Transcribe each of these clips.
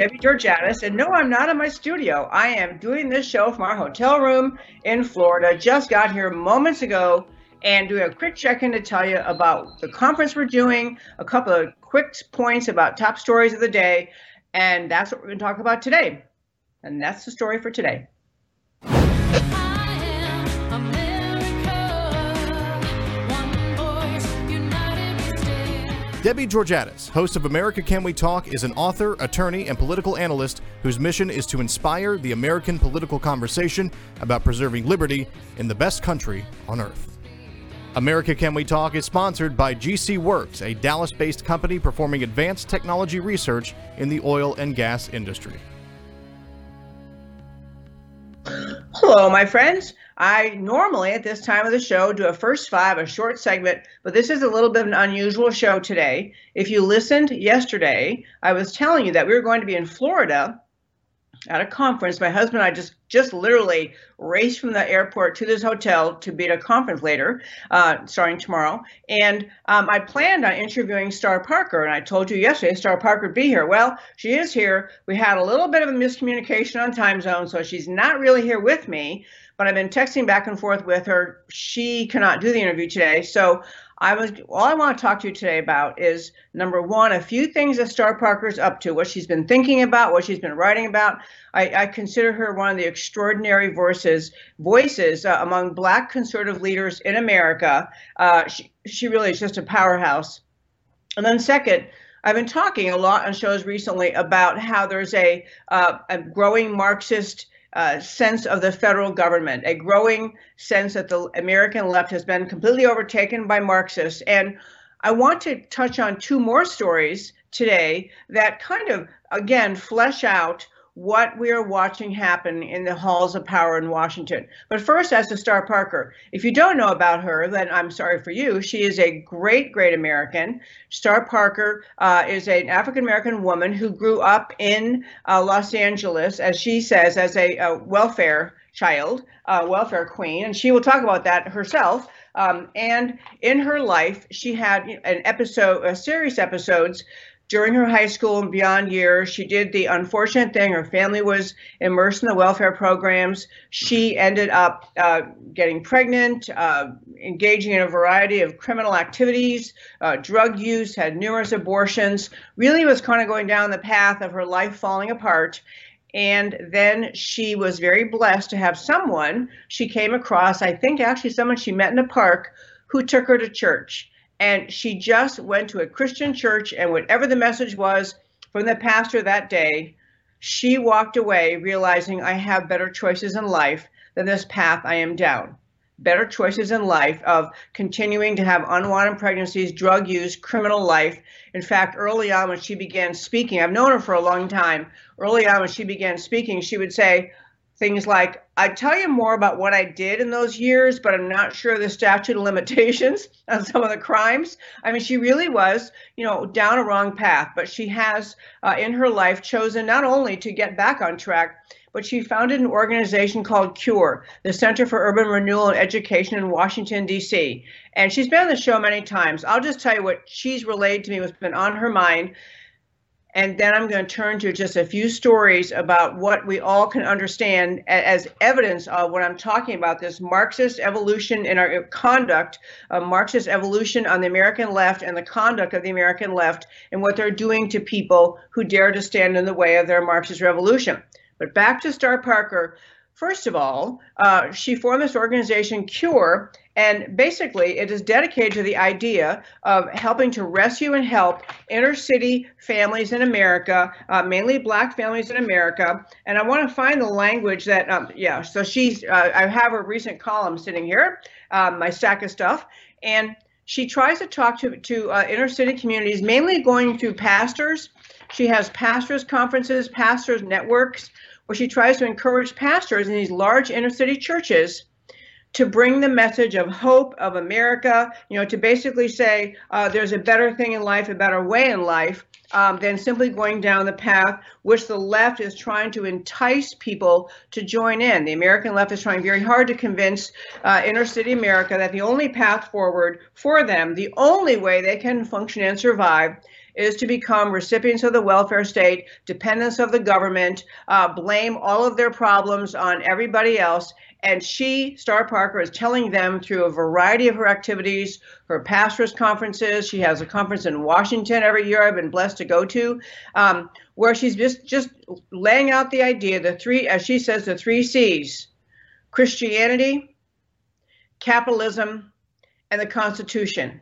Debbie Georgatos, and no, I'm not in my studio. I am doing this show from our hotel room in Florida. Just got here moments ago and doing a quick check in to tell you about the conference we're doing, a couple of quick points about top stories of the day, and that's what we're going to talk about today. And that's the story for today. Debbie Georgatos, host of America Can We Talk, is an author, attorney, and political analyst whose mission is to inspire the American political conversation about preserving liberty in the best country on earth. America Can We Talk is sponsored by GC Works, a Dallas based company performing advanced technology research in the oil and gas industry. Hello, my friends. I normally at this time of the show do a first five, a short segment, but this is a little bit of an unusual show today. If you listened yesterday, I was telling you that we were going to be in Florida at a conference. My husband and I just just literally raced from the airport to this hotel to be at a conference later, uh, starting tomorrow. And um, I planned on interviewing Star Parker, and I told you yesterday Star Parker would be here. Well, she is here. We had a little bit of a miscommunication on time zone, so she's not really here with me but I've been texting back and forth with her. She cannot do the interview today. So I was all I want to talk to you today about is number one, a few things that Star Parker's up to, what she's been thinking about, what she's been writing about. I, I consider her one of the extraordinary voices voices uh, among Black conservative leaders in America. Uh, she, she really is just a powerhouse. And then second, I've been talking a lot on shows recently about how there's a, uh, a growing Marxist uh, sense of the federal government, a growing sense that the American left has been completely overtaken by Marxists. And I want to touch on two more stories today that kind of, again, flesh out what we are watching happen in the halls of power in Washington. But first, as to Star Parker, if you don't know about her, then I'm sorry for you. She is a great, great American. Star Parker uh, is an African American woman who grew up in uh, Los Angeles, as she says, as a, a welfare child, uh, welfare queen, and she will talk about that herself. Um, and in her life, she had an episode, a series of episodes during her high school and beyond years, she did the unfortunate thing. Her family was immersed in the welfare programs. She ended up uh, getting pregnant, uh, engaging in a variety of criminal activities, uh, drug use, had numerous abortions, really was kind of going down the path of her life falling apart. And then she was very blessed to have someone she came across, I think actually someone she met in a park, who took her to church and she just went to a Christian church, and whatever the message was from the pastor that day, she walked away realizing I have better choices in life than this path I am down. Better choices in life of continuing to have unwanted pregnancies, drug use, criminal life. In fact, early on when she began speaking, I've known her for a long time. Early on when she began speaking, she would say, things like I'd tell you more about what I did in those years, but I'm not sure the statute of limitations on some of the crimes. I mean, she really was, you know, down a wrong path, but she has uh, in her life chosen not only to get back on track, but she founded an organization called CURE, the Center for Urban Renewal and Education in Washington, D.C. And she's been on the show many times. I'll just tell you what she's relayed to me, what's been on her mind and then I'm going to turn to just a few stories about what we all can understand as evidence of what I'm talking about this Marxist evolution in our conduct, uh, Marxist evolution on the American left and the conduct of the American left and what they're doing to people who dare to stand in the way of their Marxist revolution. But back to Star Parker. First of all, uh, she formed this organization, CURE, and basically it is dedicated to the idea of helping to rescue and help inner city families in America, uh, mainly black families in America. And I want to find the language that, um, yeah, so she's, uh, I have her recent column sitting here, um, my stack of stuff. And she tries to talk to, to uh, inner city communities, mainly going through pastors. She has pastors' conferences, pastors' networks where she tries to encourage pastors in these large inner city churches to bring the message of hope of America, you know, to basically say uh, there's a better thing in life, a better way in life, um, than simply going down the path which the left is trying to entice people to join in. The American left is trying very hard to convince uh, inner city America that the only path forward for them, the only way they can function and survive, is to become recipients of the welfare state, dependents of the government, uh, blame all of their problems on everybody else. And she, Star Parker, is telling them through a variety of her activities, her pastors' conferences. She has a conference in Washington every year. I've been blessed to go to, um, where she's just just laying out the idea, the three, as she says, the three C's: Christianity, capitalism, and the Constitution.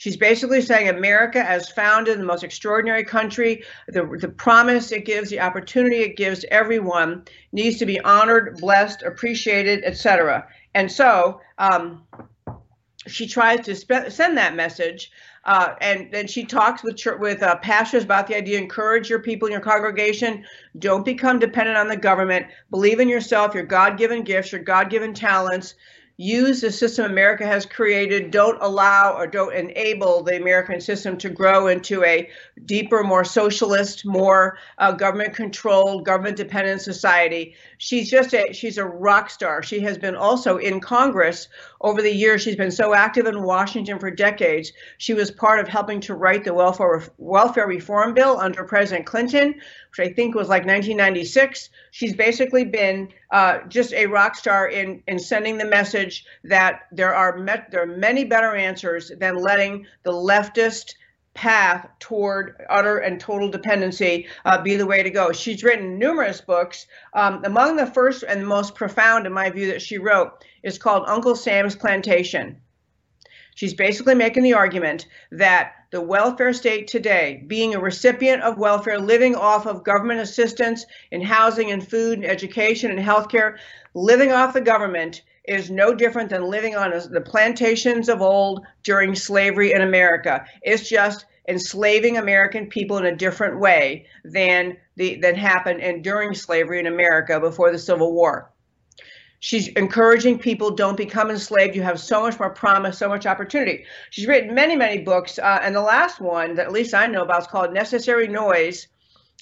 She's basically saying America, as founded, the most extraordinary country, the, the promise it gives, the opportunity it gives everyone needs to be honored, blessed, appreciated, etc. And so um, she tries to send that message. Uh, and then she talks with with uh, pastors about the idea: encourage your people in your congregation. Don't become dependent on the government. Believe in yourself, your God-given gifts, your God-given talents use the system America has created, don't allow or don't enable the American system to grow into a deeper, more socialist, more uh, government controlled, government dependent society. She's just a she's a rock star. She has been also in Congress over the years. She's been so active in Washington for decades. She was part of helping to write the welfare welfare reform bill under President Clinton, which I think was like 1996. She's basically been uh, just a rock star in in sending the message that there are met, there are many better answers than letting the leftist path toward utter and total dependency uh, be the way to go. She's written numerous books. Um, among the first and most profound, in my view, that she wrote is called Uncle Sam's Plantation. She's basically making the argument that the welfare state today, being a recipient of welfare, living off of government assistance in housing and food and education and healthcare, living off the government is no different than living on the plantations of old during slavery in America. It's just enslaving American people in a different way than the than happened and during slavery in America before the Civil War. She's encouraging people don't become enslaved. You have so much more promise, so much opportunity. She's written many, many books, uh, and the last one that at least I know about is called Necessary Noise.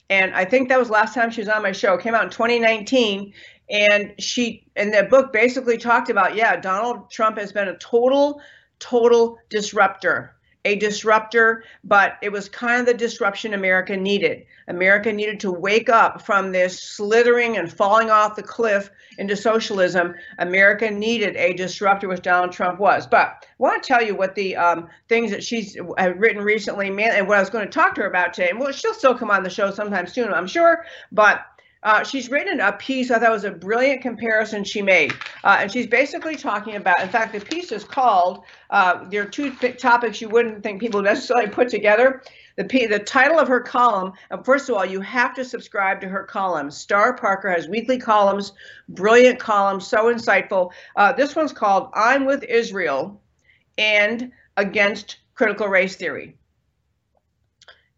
And I think that was last time she was on my show. It came out in 2019, and she in the book basically talked about yeah, Donald Trump has been a total, total disruptor a disruptor, but it was kind of the disruption America needed. America needed to wake up from this slithering and falling off the cliff into socialism. America needed a disruptor, which Donald Trump was. But I want to tell you what the um, things that she's written recently, and what I was going to talk to her about today. And well, she'll still come on the show sometime soon, I'm sure. But uh, she's written a piece I thought was a brilliant comparison she made. Uh, and she's basically talking about, in fact, the piece is called, uh, there are two topics you wouldn't think people necessarily put together. The, P, the title of her column, first of all, you have to subscribe to her columns. Star Parker has weekly columns, brilliant columns, so insightful. Uh, this one's called I'm with Israel and Against Critical Race Theory.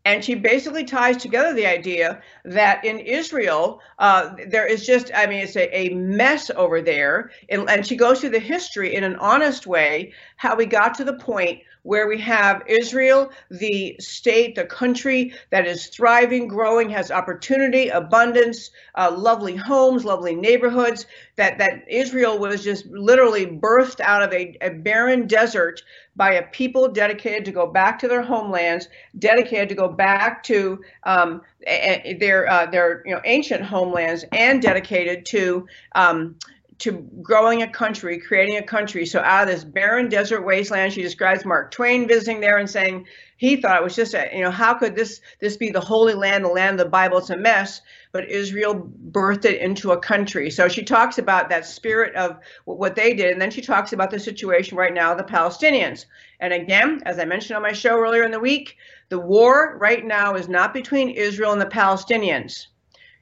And she basically ties together the idea that in Israel, uh, there is just, I mean, it's a, a mess over there. And, and she goes through the history in an honest way, how we got to the point where we have Israel, the state, the country that is thriving, growing, has opportunity, abundance, uh, lovely homes, lovely neighborhoods. That that Israel was just literally birthed out of a, a barren desert by a people dedicated to go back to their homelands, dedicated to go back to um, their uh, their you know ancient homelands, and dedicated to um, to growing a country, creating a country. So out of this barren desert wasteland, she describes Mark Twain visiting there and saying he thought it was just a, you know, how could this this be the holy land, the land of the Bible? It's a mess. But Israel birthed it into a country. So she talks about that spirit of what they did, and then she talks about the situation right now the Palestinians. And again, as I mentioned on my show earlier in the week, the war right now is not between Israel and the Palestinians.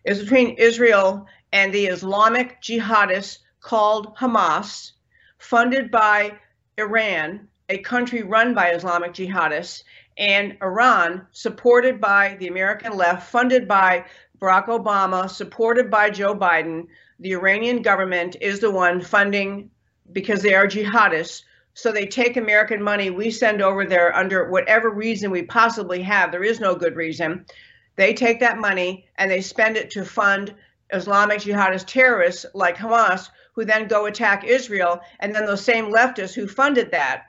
It's between Israel and the Islamic jihadists called Hamas, funded by Iran, a country run by Islamic jihadists, and Iran, supported by the American left, funded by Barack Obama, supported by Joe Biden. The Iranian government is the one funding because they are jihadists. So they take American money we send over there under whatever reason we possibly have. There is no good reason. They take that money and they spend it to fund Islamic jihadist terrorists like Hamas, who then go attack Israel. And then those same leftists who funded that,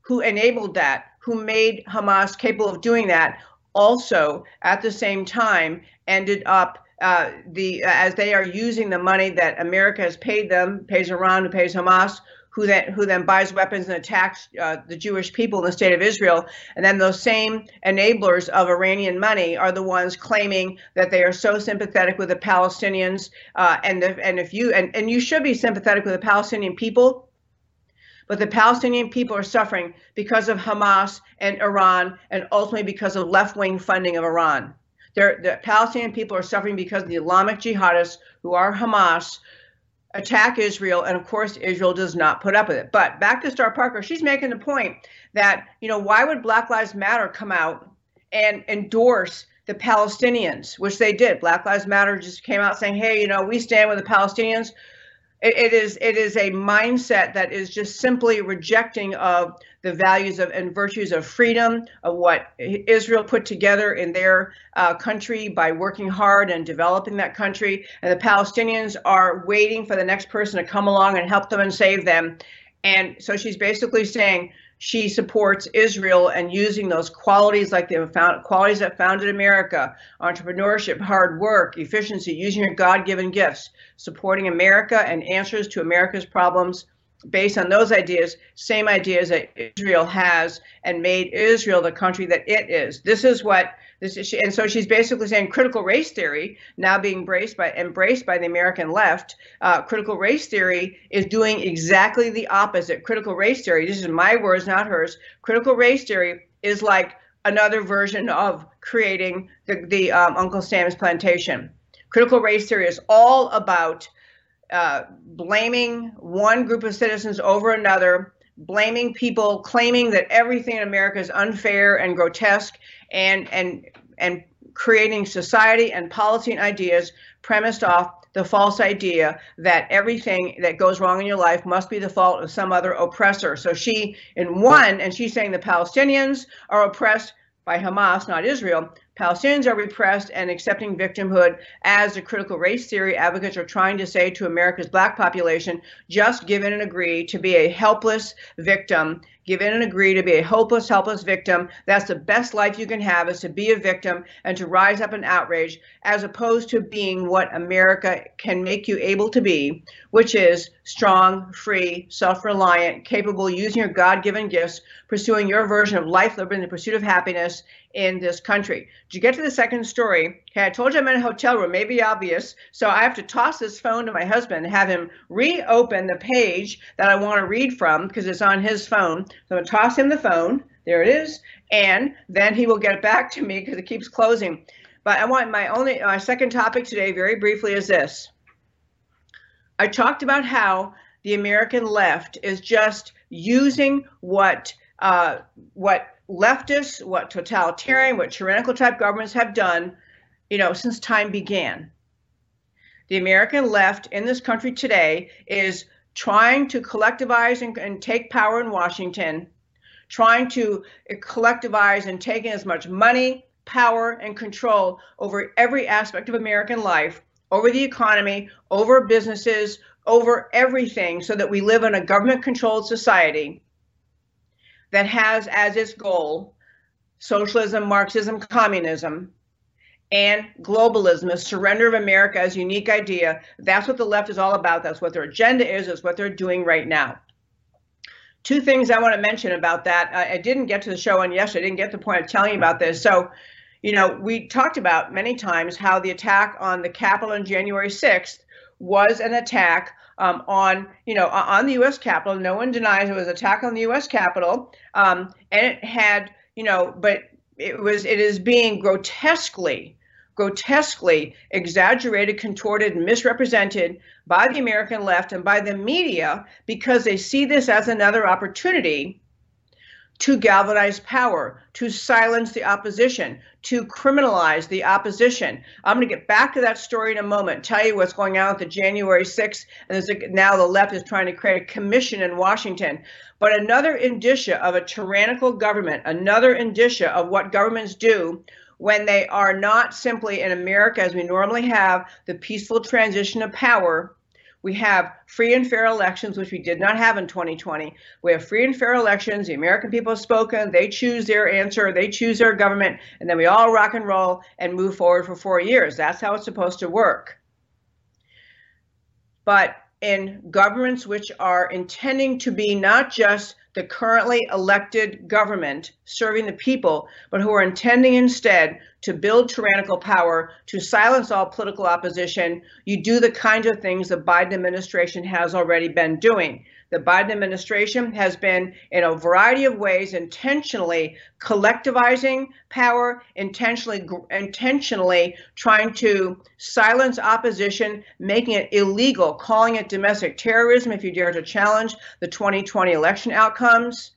who enabled that, who made Hamas capable of doing that, also at the same time ended up uh, the as they are using the money that America has paid them, pays Iran, who pays Hamas, who then who then buys weapons and attacks uh, the Jewish people in the state of Israel, and then those same enablers of Iranian money are the ones claiming that they are so sympathetic with the Palestinians, uh, and the, and if you and, and you should be sympathetic with the Palestinian people. But the Palestinian people are suffering because of Hamas and Iran, and ultimately because of left wing funding of Iran. They're, the Palestinian people are suffering because of the Islamic jihadists who are Hamas attack Israel, and of course, Israel does not put up with it. But back to Star Parker, she's making the point that, you know, why would Black Lives Matter come out and endorse the Palestinians, which they did? Black Lives Matter just came out saying, hey, you know, we stand with the Palestinians it, it is it is a mindset that is just simply rejecting of the values of and virtues of freedom of what Israel put together in their uh, country by working hard and developing that country, and the Palestinians are waiting for the next person to come along and help them and save them. And so she's basically saying she supports Israel and using those qualities like the found, qualities that founded America entrepreneurship, hard work, efficiency, using your God given gifts, supporting America and answers to America's problems based on those ideas, same ideas that Israel has and made Israel the country that it is. This is what this is, and so she's basically saying critical race theory, now being embraced by embraced by the American left, uh, critical race theory is doing exactly the opposite. Critical race theory, this is my words, not hers. Critical race theory is like another version of creating the, the um, Uncle Sam's plantation. Critical race theory is all about uh, blaming one group of citizens over another, blaming people, claiming that everything in America is unfair and grotesque, and and and creating society and policy and ideas premised off the false idea that everything that goes wrong in your life must be the fault of some other oppressor. So she, in one, and she's saying the Palestinians are oppressed by Hamas, not Israel. Palestinians are repressed and accepting victimhood as the critical race theory advocates are trying to say to America's black population just give in and agree to be a helpless victim give in and agree to be a hopeless, helpless victim. That's the best life you can have is to be a victim and to rise up in outrage, as opposed to being what America can make you able to be, which is strong, free, self-reliant, capable, using your God-given gifts, pursuing your version of life, liberty, and the pursuit of happiness in this country. Did you get to the second story? Okay, I told you I'm in a hotel room, maybe obvious. So I have to toss this phone to my husband, and have him reopen the page that I want to read from because it's on his phone. So I'm going to toss him the phone. There it is. And then he will get it back to me because it keeps closing. But I want my only, my second topic today, very briefly, is this. I talked about how the American left is just using what uh, what leftists, what totalitarian, what tyrannical type governments have done, you know, since time began. The American left in this country today is trying to collectivize and, and take power in Washington, trying to collectivize and take in as much money, power, and control over every aspect of American life, over the economy, over businesses, over everything, so that we live in a government controlled society that has as its goal socialism, Marxism, communism, and globalism, a surrender of America as unique idea. That's what the left is all about. That's what their agenda is. That's what they're doing right now. Two things I want to mention about that. I didn't get to the show on yesterday. I didn't get the point of telling you about this. So, you know, we talked about many times how the attack on the Capitol on January 6th was an attack um, on, you know, on the U.S. Capitol. No one denies it was an attack on the U.S. Capitol, um, and it had, you know, but it was it is being grotesquely, grotesquely exaggerated, contorted, misrepresented by the American left and by the media because they see this as another opportunity to galvanize power, to silence the opposition, to criminalize the opposition. I'm going to get back to that story in a moment, tell you what's going on with the January 6th, and a, now the left is trying to create a commission in Washington. But another indicia of a tyrannical government, another indicia of what governments do when they are not simply in America as we normally have the peaceful transition of power we have free and fair elections, which we did not have in 2020. We have free and fair elections. The American people have spoken. They choose their answer. They choose their government. And then we all rock and roll and move forward for four years. That's how it's supposed to work. But in governments which are intending to be not just the currently elected government serving the people, but who are intending instead to build tyrannical power, to silence all political opposition, you do the kinds of things the Biden administration has already been doing. The Biden administration has been, in a variety of ways, intentionally collectivizing power, intentionally, intentionally trying to silence opposition, making it illegal, calling it domestic terrorism if you dare to challenge the 2020 election outcomes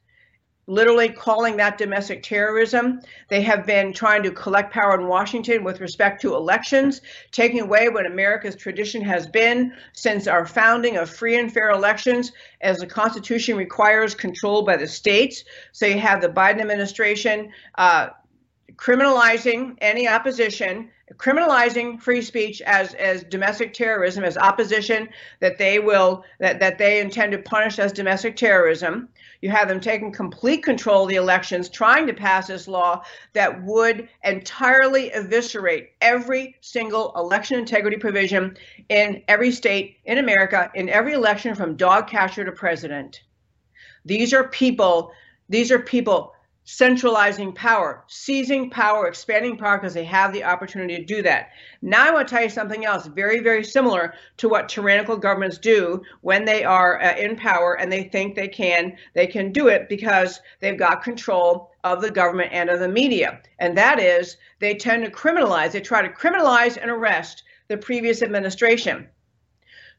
literally calling that domestic terrorism. They have been trying to collect power in Washington with respect to elections, taking away what America's tradition has been since our founding of free and fair elections, as the Constitution requires control by the states. So you have the Biden administration uh, criminalizing any opposition criminalizing free speech as as domestic terrorism as opposition that they will that that they intend to punish as domestic terrorism you have them taking complete control of the elections trying to pass this law that would entirely eviscerate every single election integrity provision in every state in america in every election from dog catcher to president. These are people these are people centralizing power, seizing power, expanding power because they have the opportunity to do that. Now, I want to tell you something else very, very similar to what tyrannical governments do when they are uh, in power and they think they can they can do it because they've got control of the government and of the media. And that is they tend to criminalize, they try to criminalize and arrest the previous administration.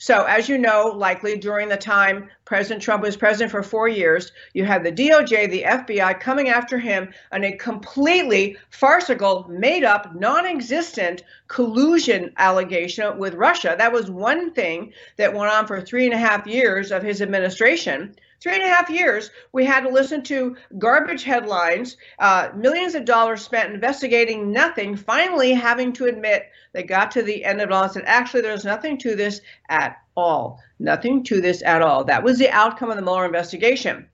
So, as you know, likely during the time President Trump was president for four years, you had the DOJ, the FBI coming after him on a completely farcical, made up, non existent collusion allegation with Russia. That was one thing that went on for three and a half years of his administration three and a half years, we had to listen to garbage headlines, uh, millions of dollars spent investigating nothing, finally having to admit they got to the end of it all and said, actually, there's nothing to this at all. Nothing to this at all. That was the outcome of the Mueller investigation.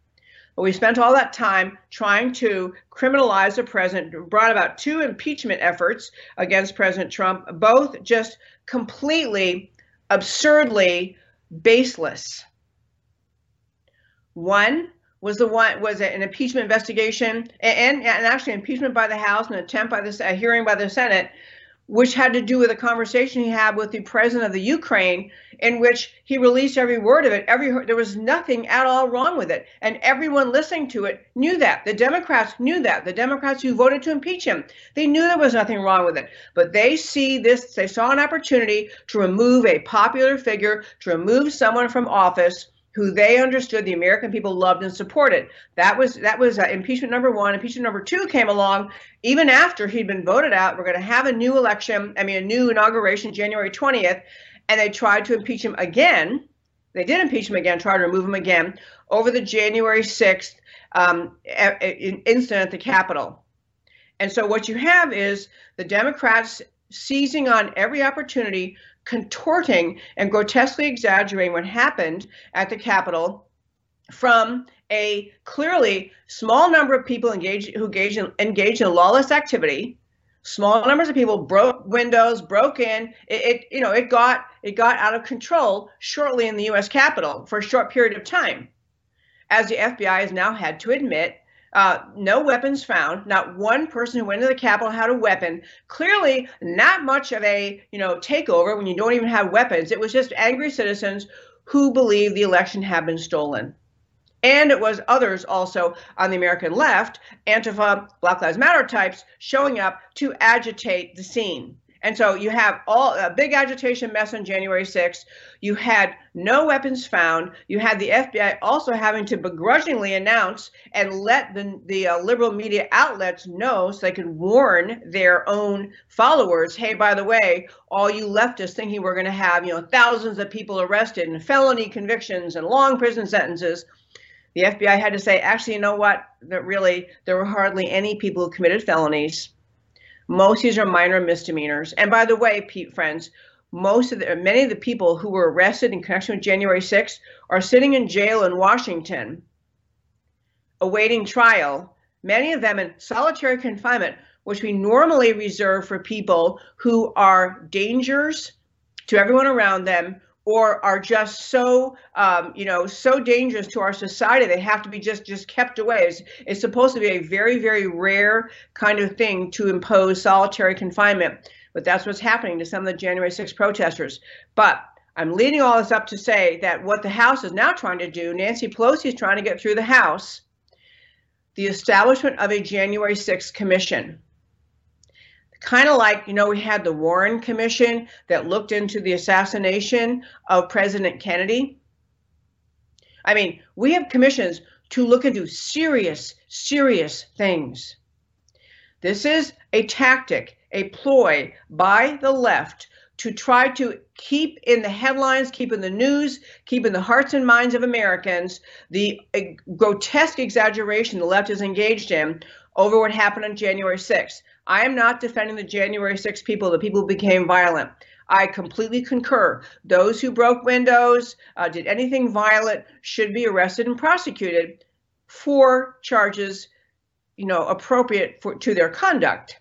But we spent all that time trying to criminalize the president, brought about two impeachment efforts against President Trump, both just completely, absurdly baseless. One was the one was an impeachment investigation and, and actually impeachment by the House, an attempt by the a hearing by the Senate, which had to do with a conversation he had with the president of the Ukraine, in which he released every word of it. Every there was nothing at all wrong with it, and everyone listening to it knew that. The Democrats knew that. The Democrats who voted to impeach him, they knew there was nothing wrong with it. But they see this. They saw an opportunity to remove a popular figure, to remove someone from office who they understood the American people loved and supported. That was that was uh, impeachment number one. Impeachment number two came along even after he'd been voted out. We're going to have a new election. I mean, a new inauguration, January twentieth, and they tried to impeach him again. They did impeach him again, tried to remove him again over the January sixth um, incident at the Capitol. And so what you have is the Democrats seizing on every opportunity contorting and grotesquely exaggerating what happened at the Capitol from a clearly small number of people engaged who engaged in, engaged in lawless activity. Small numbers of people broke windows broke in. It, it, you know it got it got out of control shortly in the US Capitol for a short period of time as the FBI has now had to admit uh, no weapons found. Not one person who went into the Capitol had a weapon. Clearly, not much of a you know takeover when you don't even have weapons. It was just angry citizens who believed the election had been stolen. And it was others also on the American left, Antifa, Black Lives Matter types, showing up to agitate the scene. And so you have all a big agitation mess on January 6th. You had no weapons found. You had the FBI also having to begrudgingly announce and let the, the uh, liberal media outlets know so they could warn their own followers hey, by the way, all you leftists thinking we're going to have you know thousands of people arrested and felony convictions and long prison sentences. The FBI had to say, actually, you know what? That really, there were hardly any people who committed felonies most of these are minor misdemeanors. And by the way, Pete friends, most of the many of the people who were arrested in connection with January 6th are sitting in jail in Washington awaiting trial, many of them in solitary confinement, which we normally reserve for people who are dangers to everyone around them or are just so um, you know so dangerous to our society they have to be just just kept away. It's, it's supposed to be a very very rare kind of thing to impose solitary confinement. But that's what's happening to some of the january 6 protesters. But i'm leading all this up to say that what the house is now trying to do nancy pelosi is trying to get through the house the establishment of a january 6 commission kind of like you know we had the Warren Commission that looked into the assassination of President Kennedy. I mean, we have commissions to look into serious, serious things. This is a tactic, a ploy by the left to try to keep in the headlines, keep in the news, keep in the hearts and minds of Americans the grotesque exaggeration the left is engaged in over what happened on January 6th. I am not defending the January 6 people, the people who became violent. I completely concur. Those who broke windows, uh, did anything violent, should be arrested and prosecuted for charges, you know, appropriate for to their conduct.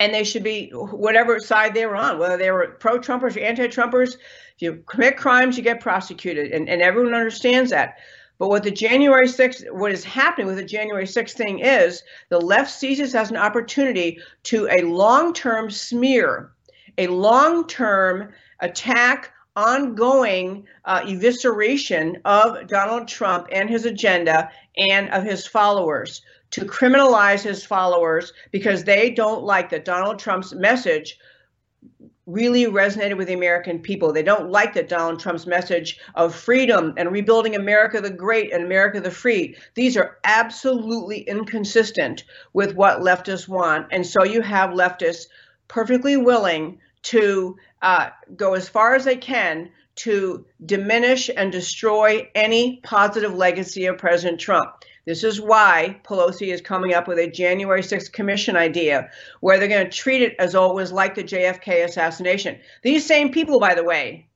And they should be whatever side they were on, whether they were pro-Trumpers or anti-Trumpers. If you commit crimes, you get prosecuted, and, and everyone understands that. But what the January 6th, what is happening with the January 6th thing is the left sees this as an opportunity to a long term smear, a long term attack, ongoing uh, evisceration of Donald Trump and his agenda and of his followers, to criminalize his followers because they don't like that Donald Trump's message really resonated with the American people. They don't like that Donald Trump's message of freedom and rebuilding America the great and America the free. These are absolutely inconsistent with what leftists want. And so you have leftists perfectly willing to uh, go as far as they can to diminish and destroy any positive legacy of President Trump. This is why Pelosi is coming up with a January 6th commission idea where they're going to treat it as always like the JFK assassination. These same people, by the way,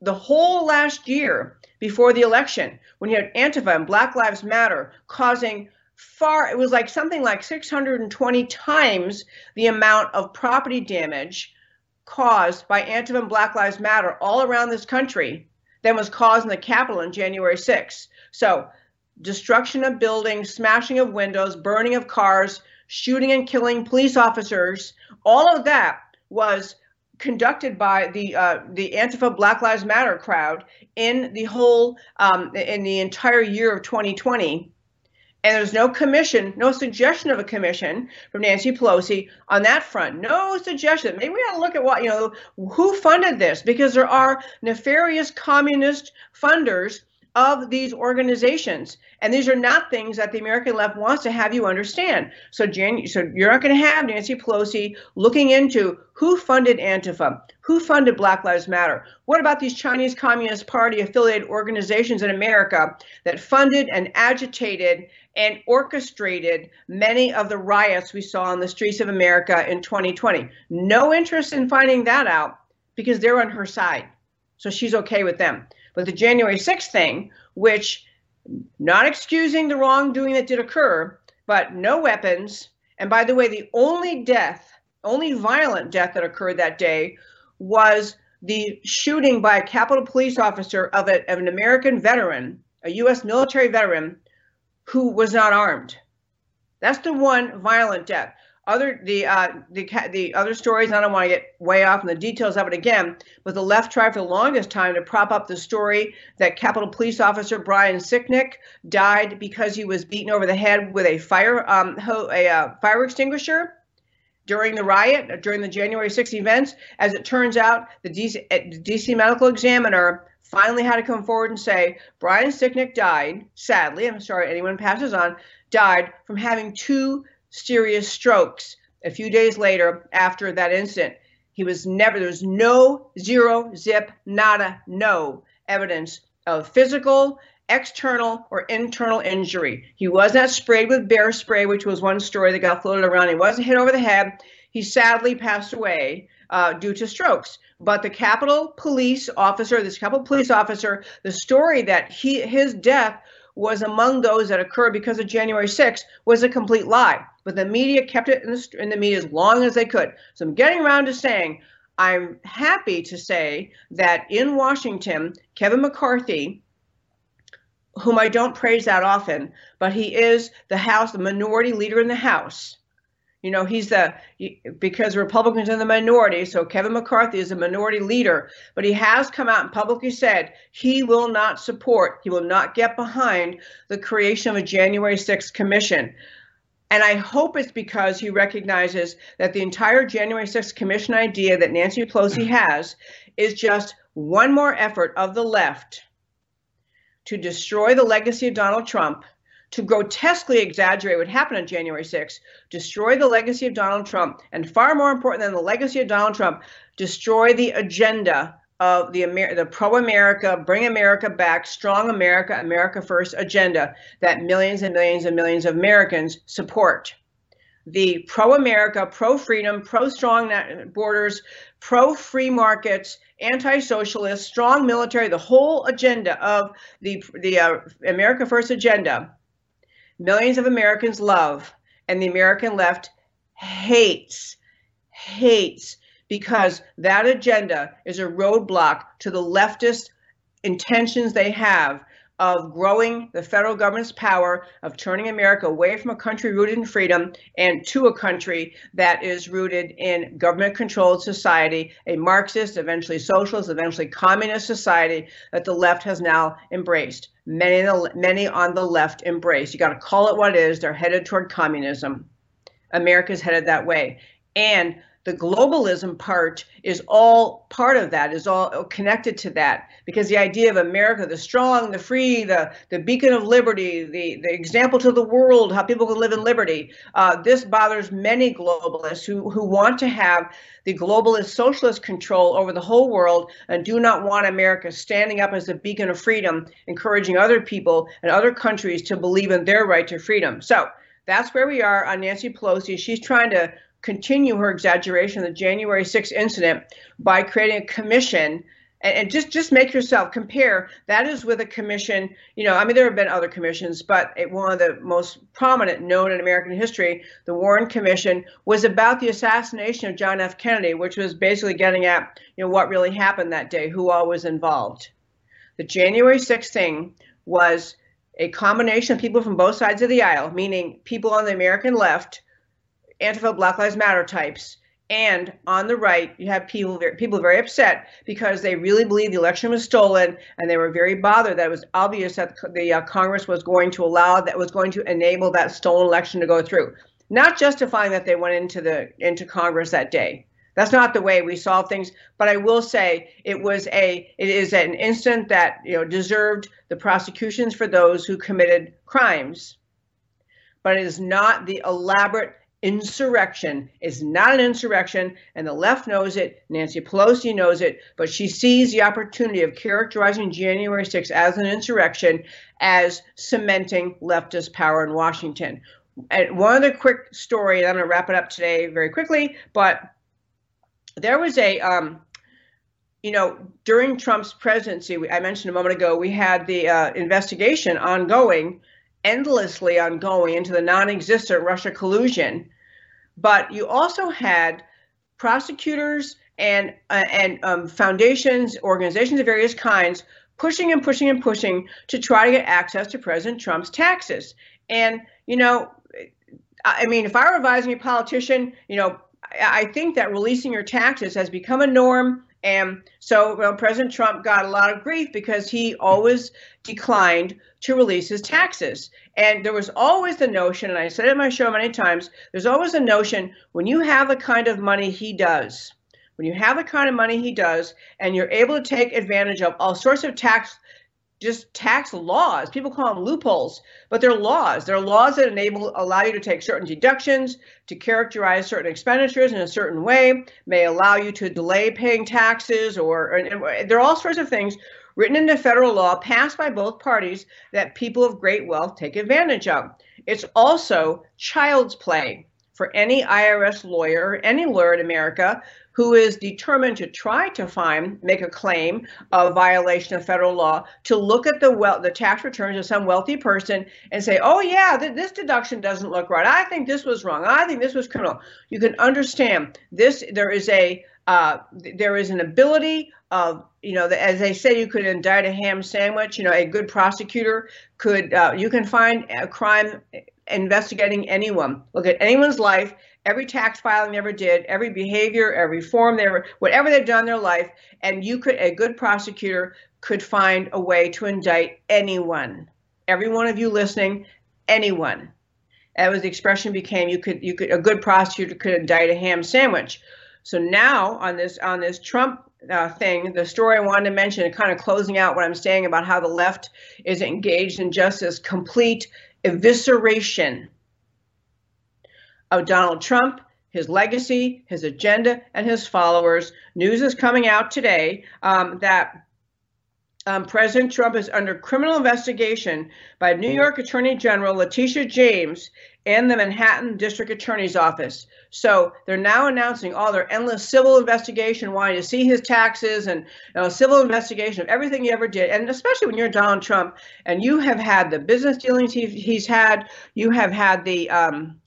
the whole last year before the election, when you had Antifa and Black Lives Matter causing far, it was like something like 620 times the amount of property damage caused by Antifa and Black Lives Matter all around this country than was caused in the Capitol on January 6th. So destruction of buildings, smashing of windows, burning of cars, shooting and killing police officers, all of that was conducted by the uh, the Antifa Black Lives Matter crowd in the whole um, in the entire year of 2020. And there's no commission, no suggestion of a commission from Nancy Pelosi on that front. No suggestion. Maybe we ought to look at what, you know, who funded this because there are nefarious communist funders of these organizations. And these are not things that the American left wants to have you understand. So, Jan, so you're not going to have Nancy Pelosi looking into who funded Antifa, who funded Black Lives Matter. What about these Chinese Communist Party affiliated organizations in America that funded and agitated and orchestrated many of the riots we saw on the streets of America in 2020? No interest in finding that out because they're on her side. So she's okay with them. But the January 6th thing, which not excusing the wrongdoing that did occur, but no weapons. And by the way, the only death, only violent death that occurred that day was the shooting by a Capitol police officer of, a, of an American veteran, a U.S. military veteran, who was not armed. That's the one violent death other the uh, the the other stories. I don't want to get way off in the details of it again, but the left tried for the longest time to prop up the story that Capitol Police Officer Brian Sicknick died because he was beaten over the head with a fire um, a uh, fire extinguisher. during the riot, during the January 6 events. As it turns out, the DC, DC Medical Examiner finally had to come forward and say Brian Sicknick died, sadly, I'm sorry anyone passes on, died from having two serious strokes a few days later after that incident. He was never, there was no zero, zip, nada, no evidence of physical, external, or internal injury. He was not sprayed with bear spray, which was one story that got floated around. He wasn't hit over the head. He sadly passed away uh, due to strokes. But the Capitol Police officer, this Capitol Police officer, the story that he his death was among those that occurred because of January 6th was a complete lie. But the media kept it in the, in the media as long as they could. So I'm getting around to saying I'm happy to say that in Washington, Kevin McCarthy, whom I don't praise that often, but he is the House, the minority leader in the House. You know, he's the because Republicans are the minority, so Kevin McCarthy is a minority leader, but he has come out and publicly said he will not support, he will not get behind the creation of a January 6th commission. And I hope it's because he recognizes that the entire January 6th commission idea that Nancy Pelosi mm. has is just one more effort of the left to destroy the legacy of Donald Trump to grotesquely exaggerate what happened on January 6th, destroy the legacy of Donald Trump, and far more important than the legacy of Donald Trump, destroy the agenda of the Amer- the pro-America, bring America back, strong America, America first agenda that millions and millions and millions of Americans support. The pro-America, pro-freedom, pro-strong borders, pro-free markets, anti-socialist, strong military, the whole agenda of the the uh, America First agenda millions of Americans love and the American left hates, hates because that agenda is a roadblock to the leftist intentions they have of growing the federal government's power, of turning America away from a country rooted in freedom and to a country that is rooted in government controlled society, a Marxist, eventually socialist, eventually communist society that the left has now embraced. Many, many on the left embrace. You got to call it what it is. They're headed toward communism. America's headed that way. And the globalism part is all part of that is all connected to that because the idea of america the strong the free the the beacon of liberty the the example to the world how people can live in liberty uh, this bothers many globalists who who want to have the globalist socialist control over the whole world and do not want america standing up as a beacon of freedom encouraging other people and other countries to believe in their right to freedom so that's where we are on Nancy Pelosi. She's trying to continue her exaggeration of the January 6th incident by creating a commission. And, and, just just make yourself compare that is with a commission you know i mean there have been other commissions but it, one of the most prominent known in american history the warren commission was about the assassination of john f. Kennedy which was basically getting at you know what really happened that day who all was involved. The january 6th thing was a combination of people from both sides of the aisle meaning people on the american left Antifa Black Lives Matter types. And on the right, you have people very, people very upset because they really believe the election was stolen, and they were very bothered that it was obvious that the uh, Congress was going to allow that was going to enable that stolen election to go through. Not justifying that they went into the into Congress that day. That's not the way we solve things. But I will say it was a it is an incident that you know deserved the prosecutions for those who committed crimes. But it is not the elaborate insurrection is not an insurrection, and the left knows it. Nancy Pelosi knows it, but she sees the opportunity of characterizing January 6th as an insurrection as cementing leftist power in Washington. And one other quick story, and I'm going to wrap it up today very quickly, but there was a, um, you know, during Trump's presidency, I mentioned a moment ago, we had the uh, investigation ongoing endlessly ongoing into the non-existent Russia collusion but you also had prosecutors and uh, and um, foundations, organizations of various kinds pushing and pushing and pushing to try to get access to President Trump's taxes. And you know, I mean, if I were advising a politician, you know, I think that releasing your taxes has become a norm And so well, President Trump got a lot of grief because he always declined to release his taxes. And there was always the notion, and I said it in my show many times, there's always a notion when you have the kind of money he does, when you have the kind of money he does, and you're able to take advantage of all sorts of tax just tax laws. People call them loopholes, but they're laws. They're laws that enable allow you to take certain deductions, to characterize certain expenditures in a certain way, may allow you to delay paying taxes, or, there are all sorts of things written into federal law passed by both parties that people of great wealth take advantage of. It's also child's play for any IRS lawyer, any lawyer in America who is determined to try to find, make a claim of violation of federal law, to look at the well, the tax returns of some wealthy person and say, "Oh yeah, th- this deduction doesn't look right. I think this was wrong. I think this was criminal." You can understand this. There is a uh, there is an ability of you know as they say you could indict a ham sandwich you know a good prosecutor could uh, you can find a crime investigating anyone look at anyone's life every tax filing they ever did, every behavior, every form they ever, whatever they've done in their life, and you could, a good prosecutor could find a way to indict anyone. Every one of you listening, anyone. That was the expression became you could you could a good prosecutor could indict a ham sandwich. So now on this on this Trump uh, thing, the story I wanted to mention, kind of closing out what I'm saying about how the left is engaged in just this complete evisceration of Donald Trump, his legacy, his agenda, and his followers. News is coming out today um, that um, President Trump is under criminal investigation by New York Attorney General Letitia James and the Manhattan District Attorney's Office. So they're now announcing all their endless civil investigation, wanting to see his taxes and you know, civil investigation of everything he ever did. And especially when you're Donald Trump and you have had the business dealings he, he's had, you have had the um,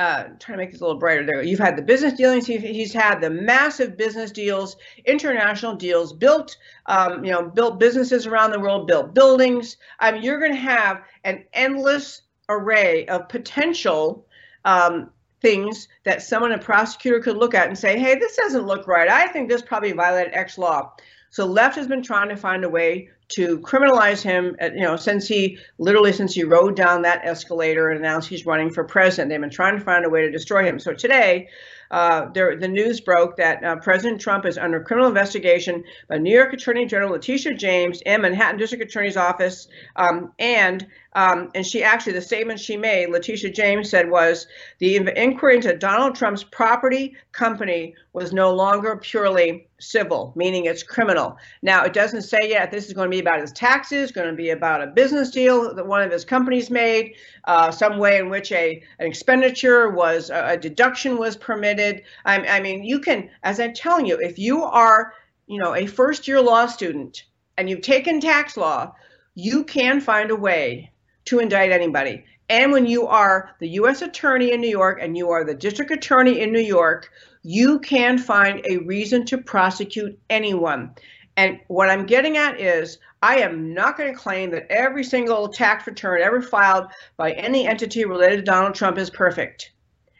uh, trying to make this a little brighter there. You've had the business dealings. he's had the massive business deals, international deals, built, um, you know, built businesses around the world, built buildings. I mean, you're going to have an endless array of potential um, things that someone, a prosecutor, could look at and say, "Hey, this doesn't look right. I think this probably violated X law." So left has been trying to find a way to criminalize him, uh, you know, since he literally since he rode down that escalator and announced he's running for president. They've been trying to find a way to destroy him. So today, uh, there, the news broke that uh, President Trump is under criminal investigation by New York Attorney General Letitia James and Manhattan District Attorney's Office, um, and um, and she actually, the statement she made, Letitia James said was the inquiry into Donald Trump's property company was no longer purely civil, meaning it's criminal. Now, it doesn't say yet this is going to be about his taxes, going to be about a business deal that one of his companies made, uh, some way in which a an expenditure was, a, a deduction was permitted. I, I mean, you can, as I'm telling you, if you are, you know, a first year law student and you've taken tax law, you can find a way to indict anybody. And when you are the U.S. Attorney in New York and you are the District Attorney in New York, you can find a reason to prosecute anyone. And what I'm getting at is, I am not going to claim that every single tax return ever filed by any entity related to Donald Trump is perfect.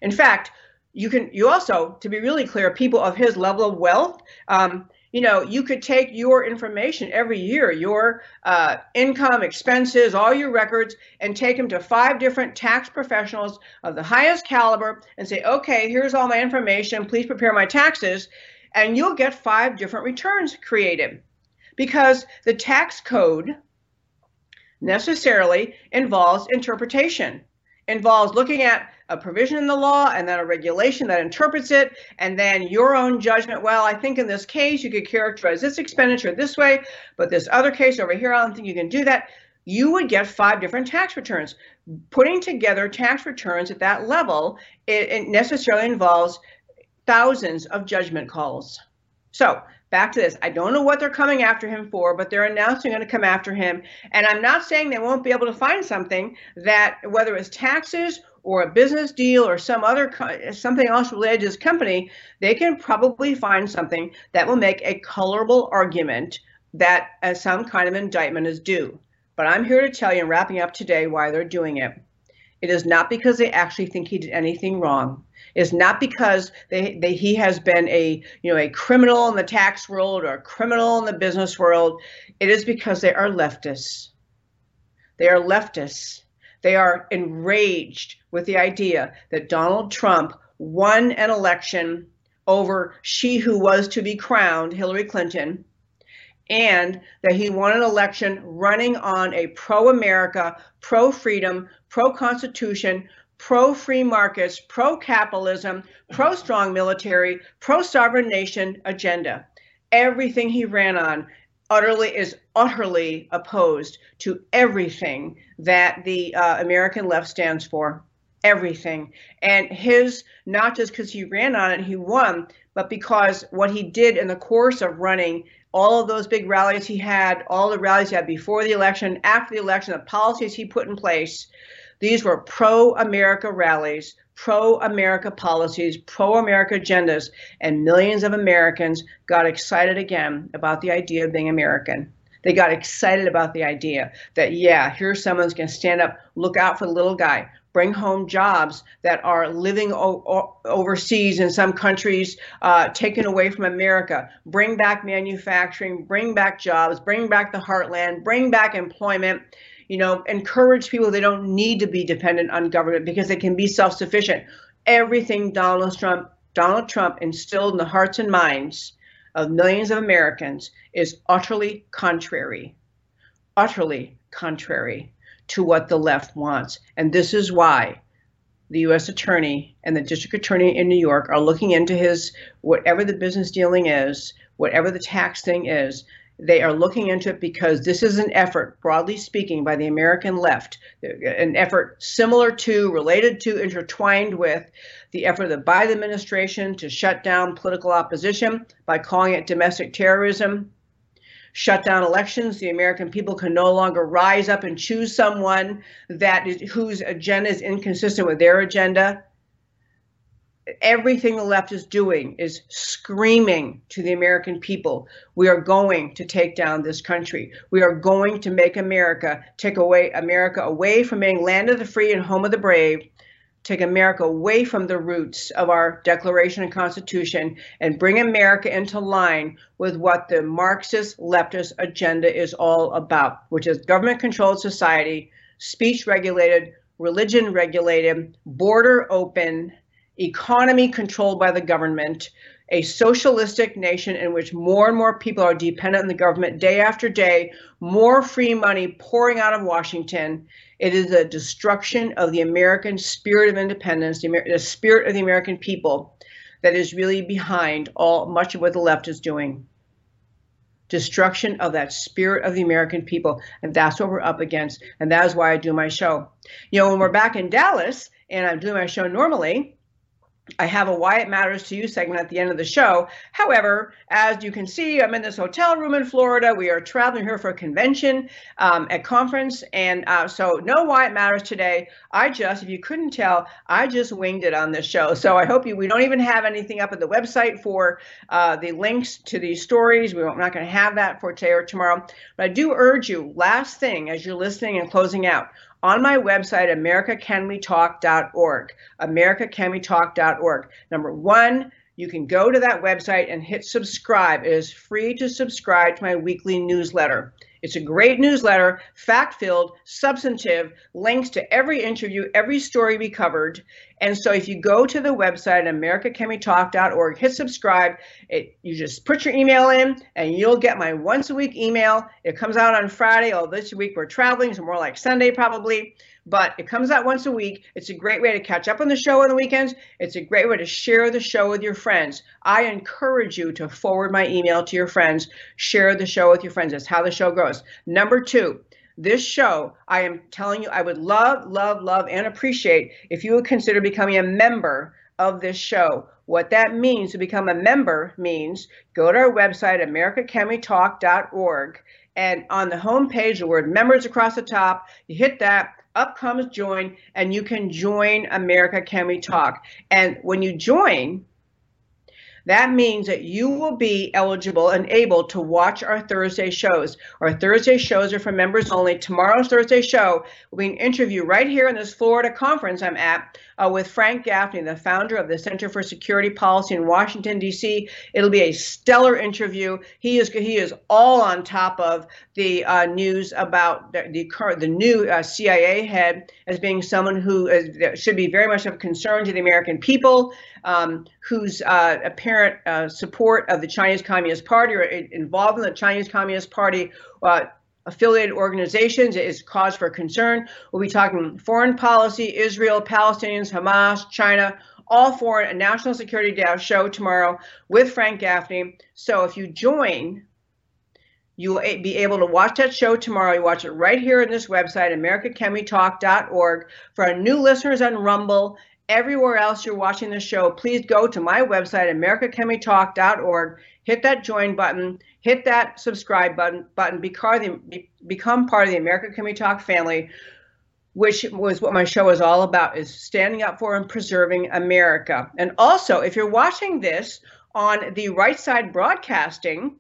In fact, you can you also, to be really clear, people of his level of wealth, um, you know, you could take your information every year, your uh, income, expenses, all your records, and take them to five different tax professionals of the highest caliber and say, okay, here's all my information. Please prepare my taxes. And you'll get five different returns created because the tax code necessarily involves interpretation, involves looking at a provision in the law and then a regulation that interprets it, and then your own judgment. Well, I think in this case you could characterize this expenditure this way, but this other case over here, I don't think you can do that. You would get five different tax returns. Putting together tax returns at that level, it, it necessarily involves thousands of judgment calls. So back to this. I don't know what they're coming after him for, but they're announcing they're going to come after him. And I'm not saying they won't be able to find something that, whether it's taxes or a business deal or some other something else related to his company, they can probably find something that will make a colorable argument that as some kind of indictment is due. But I'm here to tell you, wrapping up today, why they're doing it. It is not because they actually think he did anything wrong. It's not because they, they, he has been a you know a criminal in the tax world or a criminal in the business world. It is because they are leftists. They are leftists. They are enraged with the idea that Donald Trump won an election over she who was to be crowned, Hillary Clinton, and that he won an election running on a pro America, pro freedom, pro constitution, pro free markets, pro capitalism, pro strong military, pro sovereign nation agenda. Everything he ran on utterly is utterly opposed to everything that the uh, American left stands for. Everything. And his, not just because he ran on it, he won, but because what he did in the course of running all of those big rallies he had, all the rallies he had before the election, after the election, the policies he put in place, these were pro America rallies, pro America policies, pro America agendas, and millions of Americans got excited again about the idea of being American. They got excited about the idea that, yeah, here's someone's going to stand up, look out for the little guy, bring home jobs that are living overseas in some countries, uh, taken away from America, bring back manufacturing, bring back jobs, bring back the heartland, bring back employment. You know, encourage people they don't need to be dependent on government because they can be self-sufficient. Everything Donald Trump Donald Trump instilled in the hearts and minds of millions of Americans is utterly contrary, utterly contrary to what the left wants. And this is why the U.S. Attorney and the District Attorney in New York are looking into his whatever the business dealing is, whatever the tax thing is. They are looking into it because this is an effort, broadly speaking, by the American left, an effort similar to, related to, intertwined with the effort of the Biden administration to shut down political opposition by calling it domestic terrorism shut down elections. The American people can no longer rise up and choose someone that is, whose agenda is inconsistent with their agenda. Everything the left is doing is screaming to the American people we are going to take down this country. We are going to make America take away America away from being land of the free and home of the brave take America away from the roots of our Declaration and Constitution and bring America into line with what the Marxist leftist agenda is all about, which is government controlled society, speech regulated, religion regulated, border open, economy controlled by the government, a socialistic nation in which more and more people are dependent on the government day after day, more free money pouring out of Washington, it is a destruction of the American spirit of independence, the, Amer- the spirit of the American people that is really behind all much of what the left is doing. Destruction of that spirit of the American people. And that's what we're up against. And that is why I do my show. You know, when we're back in Dallas and I'm doing my show normally, I have a Why It Matters to You segment at the end of the show. However, as you can see, I'm in this hotel room in Florida. We are traveling here for a convention, um, a conference, and uh, so no Why It Matters today. I just, if you couldn't tell, I just winged it on this show. So I hope you, we don't even have anything up at the website for uh, the links to these stories. We're not going to have that for today or tomorrow. But I do urge you, last thing, as you're listening and closing out, on my website, americacanwetalk.org. Americacanwetalk.org. Number one, you can go to that website and hit subscribe. It is free to subscribe to my weekly newsletter. It's a great newsletter, fact filled, substantive, links to every interview, every story we covered. And so if you go to the website, americacanwetalk.org, hit subscribe, it, you just put your email in and you'll get my once a week email. It comes out on Friday. Oh, this week we're traveling, so more like Sunday probably but it comes out once a week. It's a great way to catch up on the show on the weekends. It's a great way to share the show with your friends. I encourage you to forward my email to your friends, share the show with your friends. That's how the show goes. Number two, this show, I am telling you, I would love, love, love, and appreciate if you would consider becoming a member of this show. What that means to become a member means go to our website, americacanwetalk.org, and on the home page, the word members across the top, you hit that up comes join, and you can join America Can We Talk. And when you join, That means that you will be eligible and able to watch our Thursday shows. Our Thursday shows are for members only. Tomorrow's Thursday show will be an interview right here in this Florida conference I'm at uh, with Frank Gaffney, the founder of the Center for Security Policy in Washington D.C. It'll be a stellar interview. He is he is all on top of the uh, news about the the, current, the new uh, CIA head as being someone who is, should be very much of concern to the American people, um, whose uh, apparent uh, support of the Chinese Communist Party or involved in the Chinese Communist Party uh, affiliated organizations is cause for concern. We'll be talking foreign policy, Israel, Palestinians, Hamas, China, all foreign and national security show tomorrow with Frank Gaffney. So if you join, you will be able to watch that show tomorrow. You watch it right here in this website, americacanwetalk.org. For our new listeners on Rumble, everywhere else you're watching the show, please go to my website, americacanwetalk.org, hit that join button, hit that subscribe button, button become, part of the America Can We Talk family, which was what my show is all about, is standing up for and preserving America. And also, if you're watching this on the right side broadcasting,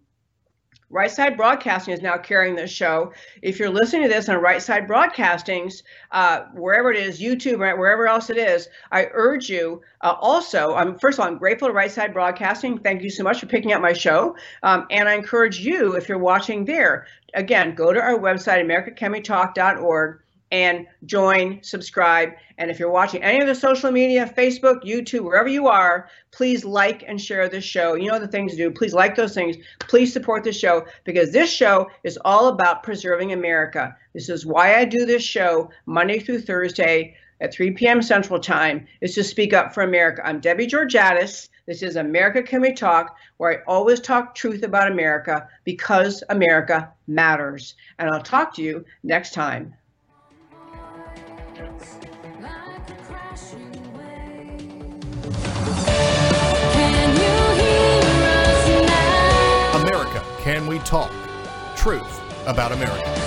Right Side Broadcasting is now carrying this show. If you're listening to this on Right Side Broadcastings, uh, wherever it is, YouTube, right, wherever else it is, I urge you. Uh, also, I'm first of all, I'm grateful to Right Side Broadcasting. Thank you so much for picking up my show, um, and I encourage you, if you're watching there, again, go to our website, AmericaCanWeTalk.org and join, subscribe. And if you're watching any of the social media, Facebook, YouTube, wherever you are, please like and share this show. You know the things to do. Please like those things. Please support the show because this show is all about preserving America. This is why I do this show Monday through Thursday at 3 p.m. Central Time is to speak up for America. I'm Debbie Georgatos. This is America Can We Talk, where I always talk truth about America because America matters. And I'll talk to you next time. America, can We Talk? Truth about America.